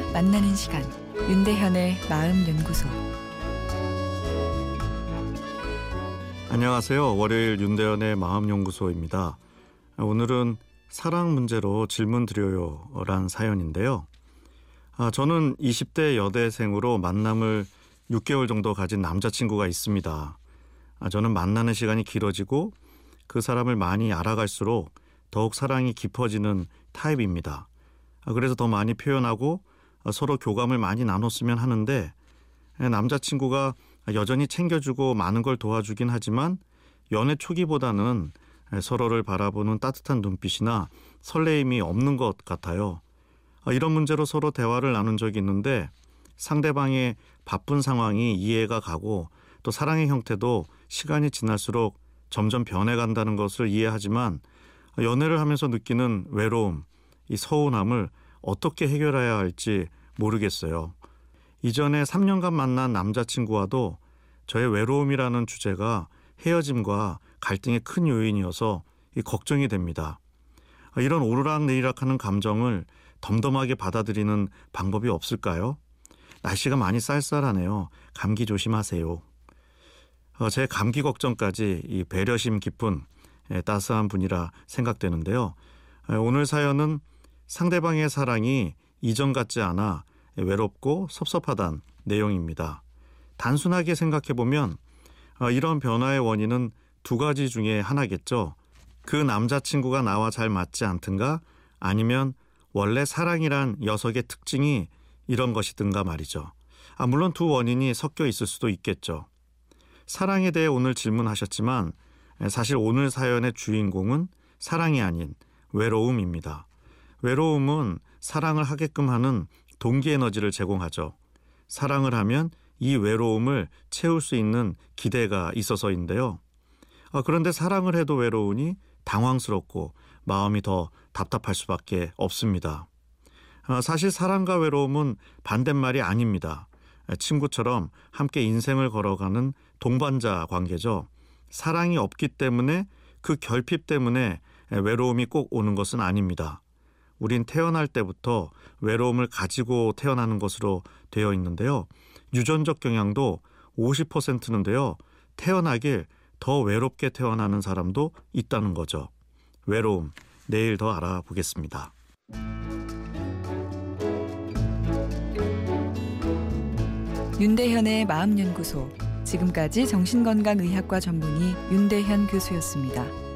만나는 시간 윤대현의 마음 연구소 안녕하세요. 월요일 윤대현의 마음 연구소입니다. 오늘은 사랑 문제로 질문 드려요란 사연인데요. 아, 저는 20대 여대생으로 만남을 6개월 정도 가진 남자친구가 있습니다. 아, 저는 만나는 시간이 길어지고 그 사람을 많이 알아갈수록 더욱 사랑이 깊어지는 타입입니다. 아, 그래서 더 많이 표현하고 아, 서로 교감을 많이 나눴으면 하는데 남자친구가 여전히 챙겨주고 많은 걸 도와주긴 하지만 연애 초기보다는 서로를 바라보는 따뜻한 눈빛이나 설레임이 없는 것 같아요. 아, 이런 문제로 서로 대화를 나눈 적이 있는데 상대방의 바쁜 상황이 이해가 가고 또 사랑의 형태도 시간이 지날수록 점점 변해간다는 것을 이해하지만 연애를 하면서 느끼는 외로움, 이 서운함을 어떻게 해결해야 할지 모르겠어요. 이전에 3년간 만난 남자친구와도 저의 외로움이라는 주제가 헤어짐과 갈등의 큰 요인이어서 걱정이 됩니다. 이런 오르락내리락하는 감정을 덤덤하게 받아들이는 방법이 없을까요? 날씨가 많이 쌀쌀하네요. 감기 조심하세요. 어, 제 감기 걱정까지 이 배려심 깊은 예, 따스한 분이라 생각되는데요. 오늘 사연은 상대방의 사랑이 이전 같지 않아 외롭고 섭섭하단 내용입니다. 단순하게 생각해 보면 어, 이런 변화의 원인은 두 가지 중에 하나겠죠. 그 남자친구가 나와 잘 맞지 않든가 아니면 원래 사랑이란 녀석의 특징이 이런 것이든가 말이죠. 아, 물론 두 원인이 섞여 있을 수도 있겠죠. 사랑에 대해 오늘 질문하셨지만 사실 오늘 사연의 주인공은 사랑이 아닌 외로움입니다. 외로움은 사랑을 하게끔 하는 동기 에너지를 제공하죠. 사랑을 하면 이 외로움을 채울 수 있는 기대가 있어서인데요. 아, 그런데 사랑을 해도 외로우니 당황스럽고 마음이 더 답답할 수밖에 없습니다. 아, 사실 사랑과 외로움은 반대말이 아닙니다. 친구처럼 함께 인생을 걸어가는 동반자 관계죠. 사랑이 없기 때문에 그 결핍 때문에 외로움이 꼭 오는 것은 아닙니다. 우린 태어날 때부터 외로움을 가지고 태어나는 것으로 되어 있는데요. 유전적 경향도 50%는데요. 태어나길 더 외롭게 태어나는 사람도 있다는 거죠. 외로움, 내일 더 알아보겠습니다. 윤대현의 마음연구소. 지금까지 정신건강의학과 전문의 윤대현 교수였습니다.